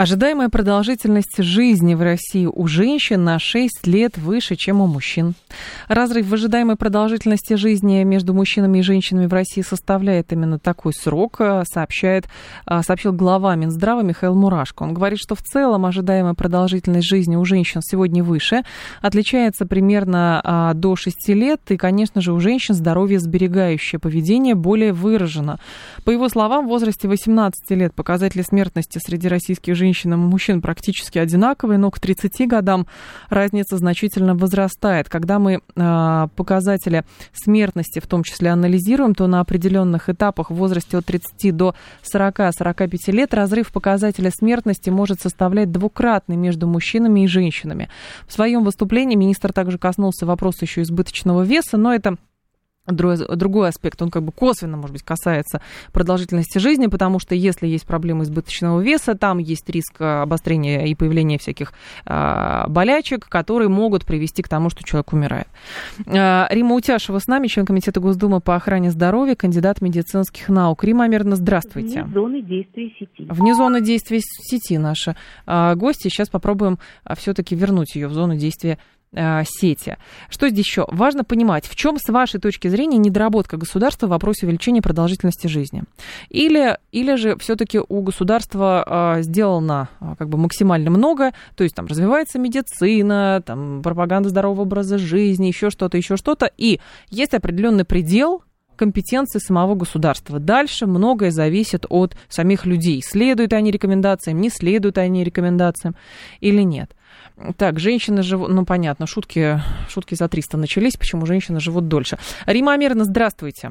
Ожидаемая продолжительность жизни в России у женщин на 6 лет выше, чем у мужчин. Разрыв в ожидаемой продолжительности жизни между мужчинами и женщинами в России составляет именно такой срок, э, сообщает, э, сообщил глава Минздрава Михаил Мурашко. Он говорит, что в целом ожидаемая продолжительность жизни у женщин сегодня выше, отличается примерно а, до 6 лет, и, конечно же, у женщин здоровье сберегающее поведение более выражено. По его словам, в возрасте 18 лет показатели смертности среди российских женщин женщинам и мужчин практически одинаковые, но к 30 годам разница значительно возрастает. Когда мы э, показатели смертности в том числе анализируем, то на определенных этапах в возрасте от 30 до 40-45 лет разрыв показателя смертности может составлять двукратный между мужчинами и женщинами. В своем выступлении министр также коснулся вопроса еще избыточного веса, но это другой аспект, он как бы косвенно, может быть, касается продолжительности жизни, потому что если есть проблемы избыточного веса, там есть риск э, обострения и появления всяких э, болячек, которые могут привести к тому, что человек умирает. Э, Рима Утяшева с нами, член Комитета Госдумы по охране здоровья, кандидат медицинских наук. Рима Амирна, здравствуйте. Вне зоны действия сети. Вне зоны действия сети наша э, гости. Сейчас попробуем э, все-таки вернуть ее в зону действия Э, сети. Что здесь еще? Важно понимать, в чем, с вашей точки зрения, недоработка государства в вопросе увеличения продолжительности жизни. Или, или же все-таки у государства э, сделано э, как бы максимально много, то есть там развивается медицина, там пропаганда здорового образа жизни, еще что-то, еще что-то, и есть определенный предел, компетенции самого государства. Дальше многое зависит от самих людей. Следуют они рекомендациям, не следуют они рекомендациям или нет. Так, женщины живут, ну понятно, шутки, шутки за 300 начались, почему женщины живут дольше. Рима Амировна, здравствуйте.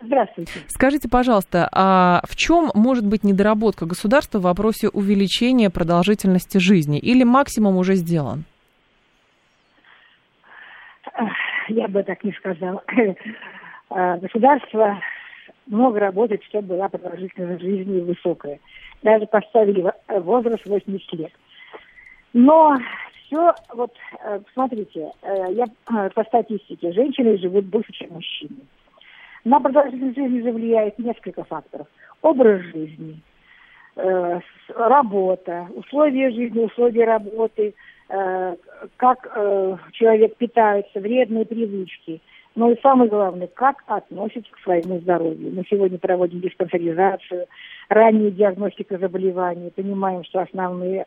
Здравствуйте. Скажите, пожалуйста, а в чем может быть недоработка государства в вопросе увеличения продолжительности жизни? Или максимум уже сделан? Я бы так не сказала. А, государство много работает, чтобы была продолжительность жизни высокая. Даже поставили возраст 80 лет. Но все, вот, э, смотрите, э, я э, по статистике, женщины живут больше, чем мужчины. На продолжительность жизни же влияет несколько факторов. Образ жизни, работа, условия жизни, условия работы, как человек питается, вредные привычки. Но и самое главное, как относится к своему здоровью. Мы сегодня проводим диспансеризацию, раннюю диагностику заболеваний, понимаем, что основные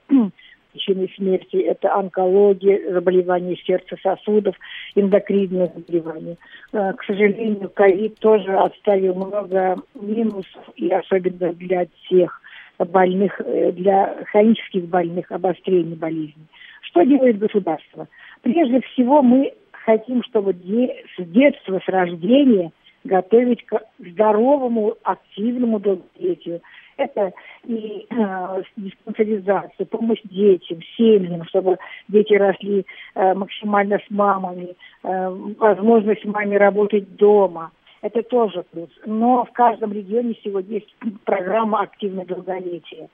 причиной смерти. Это онкология, заболевания сердца, сосудов, эндокринные заболевания. Э, к сожалению, ковид тоже оставил много минусов, и особенно для тех больных, э, для хронических больных, обострений болезни. Что делает государство? Прежде всего, мы хотим, чтобы с детства, с рождения готовить к здоровому, активному долголетию. Это и э, диспансеризация, помощь детям, семьям, чтобы дети росли э, максимально с мамами, э, возможность маме работать дома. Это тоже плюс. Но в каждом регионе сегодня есть программа активного долголетия.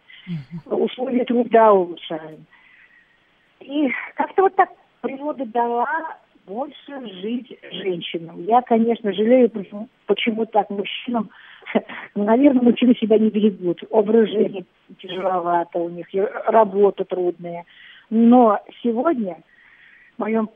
Условия труда улучшаем. И как-то вот так природа дала больше жить женщинам. Я, конечно, жалею, почему, почему так мужчинам. Ну, наверное, мужчины себя не берегут. Образ жизни тяжеловато у них, работа трудная. Но сегодня моем,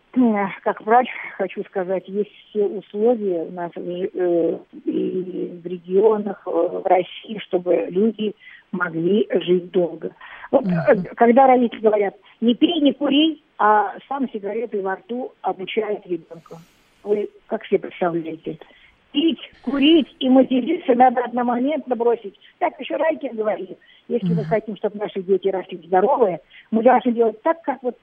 как врач, хочу сказать, есть все условия у нас э, и в регионах, э, в России, чтобы люди могли жить долго. Вот, mm-hmm. Когда родители говорят, не пей, не кури, а сам сигареты во рту обучает ребенка. Вы как себе представляете? Пить, курить и материться надо одномоментно бросить. Так еще Райкин говорит. Если мы хотим, чтобы наши дети росли здоровые, мы должны делать так, как вот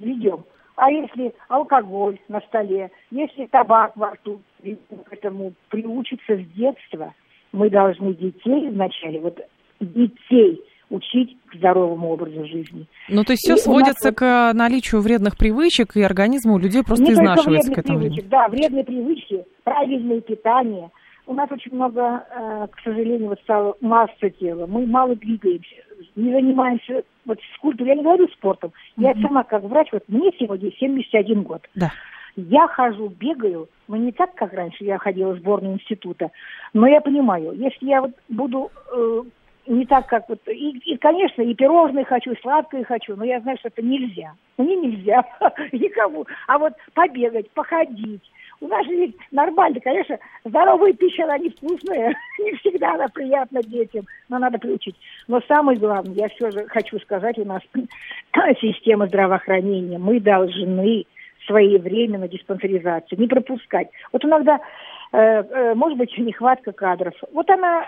ведем. А если алкоголь на столе, если табак во рту, к этому приучиться с детства, мы должны детей вначале, вот детей учить к здоровому образу жизни. Ну, то есть все сводится нас... к наличию вредных привычек, и организм у людей просто Не изнашивается к этому. Привычек, да, вредные привычки, правильное питание. У нас очень много, э, к сожалению, вот стало масса тела. Мы мало двигаемся, не занимаемся вот физкультурой. Я не говорю спортом. Mm-hmm. Я сама как врач, вот мне сегодня 71 год. Да. Я хожу, бегаю, но не так, как раньше я ходила в сборную института. Но я понимаю, если я вот буду э, не так, как вот... И, и, конечно, и пирожные хочу, и сладкое хочу, но я знаю, что это нельзя. Мне нельзя никому. А вот побегать, походить. У нас же нормально, конечно, здоровая пища, она невкусная, не всегда она приятна детям, но надо приучить. Но самое главное, я все же хочу сказать, у нас система здравоохранения, мы должны своевременно диспансеризацию, не пропускать. Вот иногда Э, э, может быть, нехватка кадров. Вот она,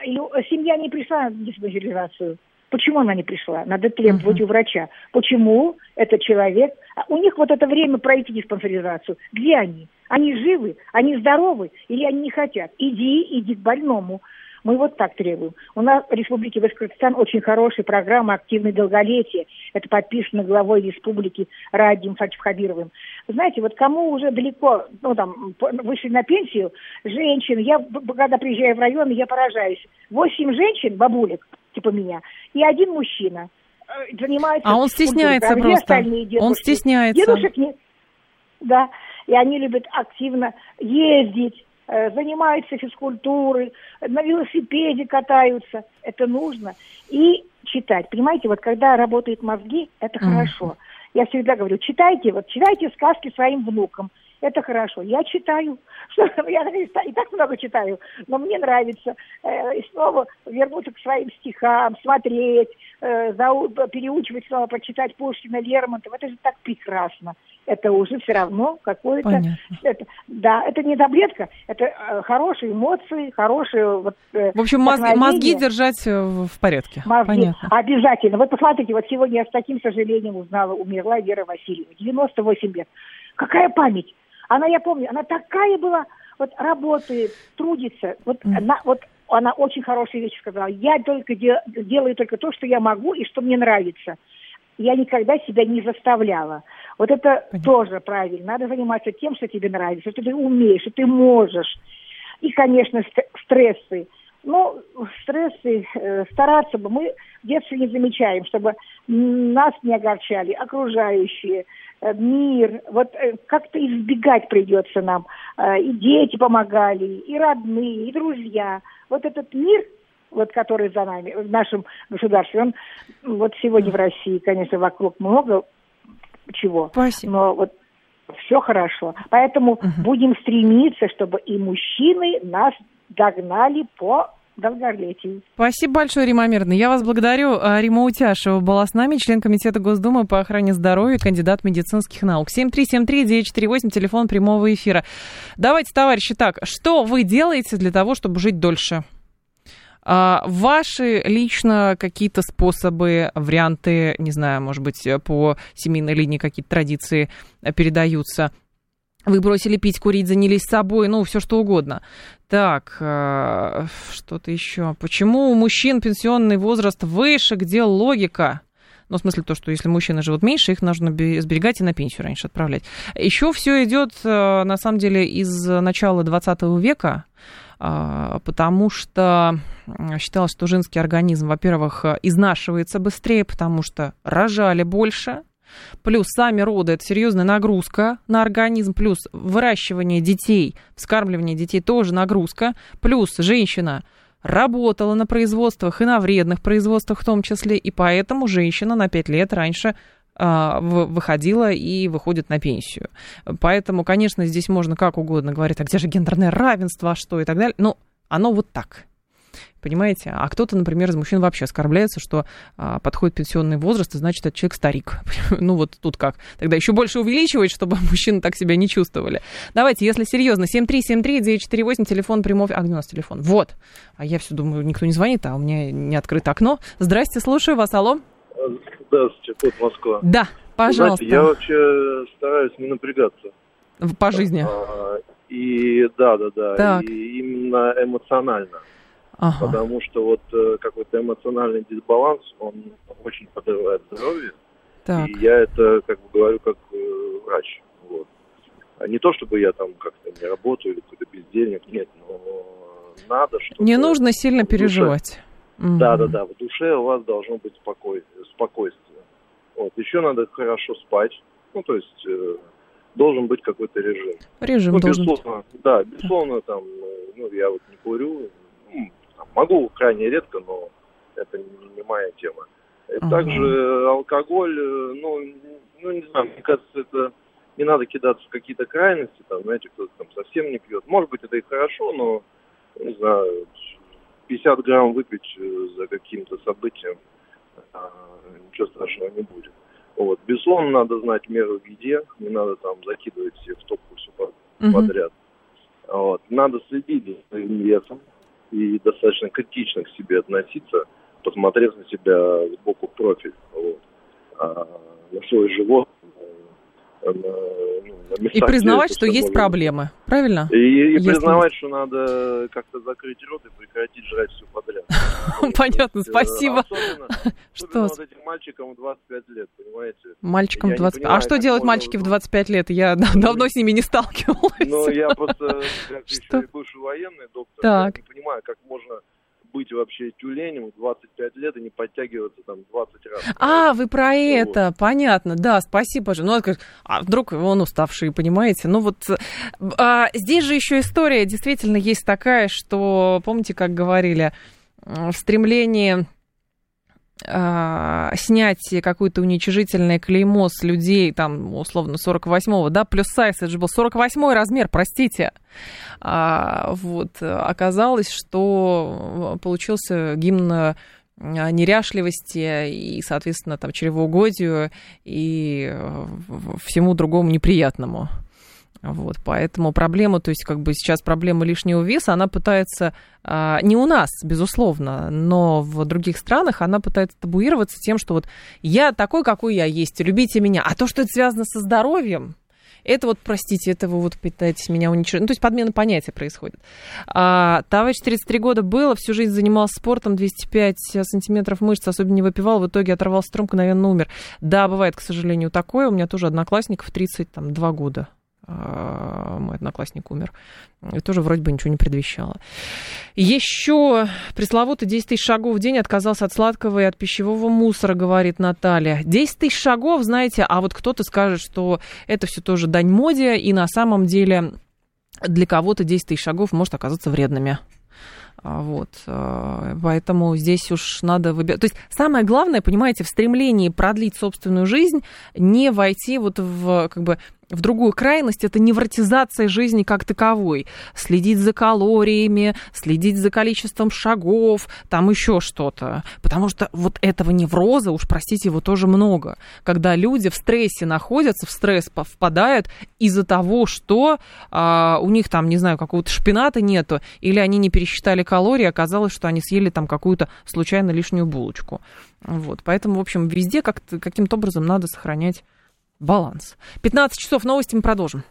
семья не пришла на диспансеризацию. Почему она не пришла? Надо требовать uh-huh. у врача. Почему этот человек... А у них вот это время пройти диспансеризацию. Где они? Они живы? Они здоровы? Или они не хотят? Иди, иди к больному. Мы вот так требуем. У нас в Республике Башкортостан очень хорошая программа «Активное долголетие». Это подписано главой республики Радим Хабировым. Знаете, вот кому уже далеко, ну там, вышли на пенсию, женщины, я когда приезжаю в район, я поражаюсь. Восемь женщин, бабулек, типа меня, и один мужчина э, занимается... А он стесняется просто. Он стесняется. Дедушек не... Да, и они любят активно ездить, Э, занимаются физкультурой, на велосипеде катаются. Это нужно. И читать. Понимаете, вот когда работают мозги, это mm. хорошо. Я всегда говорю, читайте, вот читайте сказки своим внукам. Это хорошо. Я читаю. Я и так много читаю, но мне нравится. Э, и снова вернуться к своим стихам, смотреть, э, переучивать снова, прочитать Пушкина, Лермонтова. Это же так прекрасно это уже все равно какое-то... Это, да, это не таблетка, это э, хорошие эмоции, хорошие... Вот, в общем, мозги, мозги держать в порядке. Мозги. Понятно. Обязательно. Вот посмотрите, вот сегодня я с таким сожалением узнала, умерла Вера Васильева, 98 лет. Какая память! Она, я помню, она такая была, вот работает, трудится. Вот, mm. она, вот она очень хорошие вещи сказала. Я только дел, делаю только то, что я могу и что мне нравится. Я никогда себя не заставляла. Вот это Понятно. тоже правильно. Надо заниматься тем, что тебе нравится, что ты умеешь, что ты можешь. И, конечно, стрессы. Ну, стрессы, э, стараться бы. Мы в детстве не замечаем, чтобы нас не огорчали окружающие, э, мир. Вот э, как-то избегать придется нам. Э, и дети помогали, и родные, и друзья. Вот этот мир, вот который за нами, в нашем государстве, он вот сегодня в России, конечно, вокруг много чего. Спасибо. Но вот все хорошо. Поэтому угу. будем стремиться, чтобы и мужчины нас догнали по долголетию. Спасибо большое, Рима Мирна. Я вас благодарю. А, Рима Утяшева была с нами, член Комитета Госдумы по охране здоровья, кандидат медицинских наук. 7373948, телефон прямого эфира. Давайте, товарищи, так, что вы делаете для того, чтобы жить дольше? А ваши лично какие-то способы, варианты, не знаю, может быть, по семейной линии какие-то традиции передаются? Вы бросили пить, курить, занялись собой, ну, все что угодно. Так, э, что-то еще. Почему у мужчин пенсионный возраст выше? Где логика? Ну, в смысле то, что если мужчины живут меньше, их нужно сберегать и на пенсию раньше отправлять. Еще все идет, э, на самом деле, из начала 20 века, э, потому что считалось, что женский организм, во-первых, изнашивается быстрее, потому что рожали больше, Плюс сами роды – это серьезная нагрузка на организм. Плюс выращивание детей, вскармливание детей тоже нагрузка. Плюс женщина работала на производствах и на вредных производствах в том числе. И поэтому женщина на 5 лет раньше а, выходила и выходит на пенсию. Поэтому, конечно, здесь можно как угодно говорить, а где же гендерное равенство, а что и так далее. Но оно вот так. Понимаете? А кто-то, например, из мужчин вообще оскорбляется, что а, подходит пенсионный возраст, и значит, этот человек старик. ну вот тут как. Тогда еще больше увеличивать, чтобы мужчины так себя не чувствовали. Давайте, если серьезно, 7373948, телефон прямой... А где у нас телефон? Вот. А я все думаю, никто не звонит, а у меня не открыто окно. Здрасте, слушаю вас, алло. Здравствуйте, код Москва. Да, пожалуйста. Знаете, я вообще стараюсь не напрягаться. По жизни. А, и да, да, да. Так. И именно эмоционально. Ага. Потому что вот э, какой-то эмоциональный дисбаланс, он очень подрывает здоровье. Так. И я это как бы говорю как э, врач. Вот. А не то, чтобы я там как-то не работаю или какой-то бездельник, нет, но надо, чтобы... Не нужно сильно переживать. Душе, Да, да, да, в душе у вас должно быть спокой, спокойствие. Вот. Еще надо хорошо спать, ну, то есть э, должен быть какой-то режим. Режим ну, должен безусловно, быть. Да, безусловно, там, э, ну, я вот не курю, Могу крайне редко, но это не, не моя тема. Uh-huh. Также алкоголь, э, ну, ну, не знаю, мне кажется, это не надо кидаться в какие-то крайности, там, знаете, кто-то там совсем не пьет. Может быть, это и хорошо, но, не знаю, 50 грамм выпить э, за каким-то событием, а, ничего страшного не будет. Вот. Безусловно, надо знать меру в еде, не надо там закидывать все в топку все подряд. Uh-huh. Вот. Надо следить за своим весом, и достаточно критично к себе относиться, посмотрев на себя сбоку в профиль, вот, а, на свой живот, на, местах, и признавать, что есть проблемы, правильно? И, и признавать, что надо как-то закрыть рот и прекратить жрать все подряд. Понятно, спасибо. Что вот этим мальчикам в 25 лет, понимаете? Мальчикам 25. А что делают мальчики в 25 лет? Я давно с ними не сталкивалась. Ну, я просто, как еще бывший военный доктор, не понимаю, как можно быть вообще тюленем 25 лет и не подтягиваться там 20 раз. А, вы про ну, это, вот. понятно, да, спасибо же. Ну, а вдруг он уставший, понимаете? Ну вот а, здесь же еще история действительно есть такая, что, помните, как говорили, в стремлении а, снять какое-то уничижительное клеймо с людей, там, условно, 48-го, да, плюс сайз, это же был 48-й размер, простите. А, вот, оказалось, что получился гимн а, неряшливости и, соответственно, там, чревоугодию и всему другому неприятному. Вот, поэтому проблема, то есть как бы сейчас проблема лишнего веса, она пытается, а, не у нас, безусловно, но в других странах она пытается табуироваться тем, что вот я такой, какой я есть, любите меня. А то, что это связано со здоровьем, это вот, простите, это вы вот пытаетесь меня уничтожить. Ну, то есть подмена понятия происходит. А, товарищ 33 года было, всю жизнь занимался спортом, 205 сантиметров мышц, особенно не выпивал, в итоге оторвал струнку, наверное, умер. Да, бывает, к сожалению, такое. У меня тоже одноклассник в 32 года мой одноклассник умер. И тоже вроде бы ничего не предвещало. Еще пресловутый 10 тысяч шагов в день отказался от сладкого и от пищевого мусора, говорит Наталья. 10 тысяч шагов, знаете, а вот кто-то скажет, что это все тоже дань моде, и на самом деле для кого-то 10 тысяч шагов может оказаться вредными. А, вот, а, поэтому здесь уж надо выбирать. То есть самое главное, понимаете, в стремлении продлить собственную жизнь, не войти вот в как бы в другую крайность, это невротизация жизни как таковой. Следить за калориями, следить за количеством шагов, там еще что-то. Потому что вот этого невроза, уж простите, его тоже много. Когда люди в стрессе находятся, в стресс впадают из-за того, что а, у них там, не знаю, какого-то шпината нету, или они не пересчитали калории, оказалось, что они съели там какую-то случайно лишнюю булочку. Вот, поэтому, в общем, везде как каким-то образом надо сохранять баланс. 15 часов новости мы продолжим.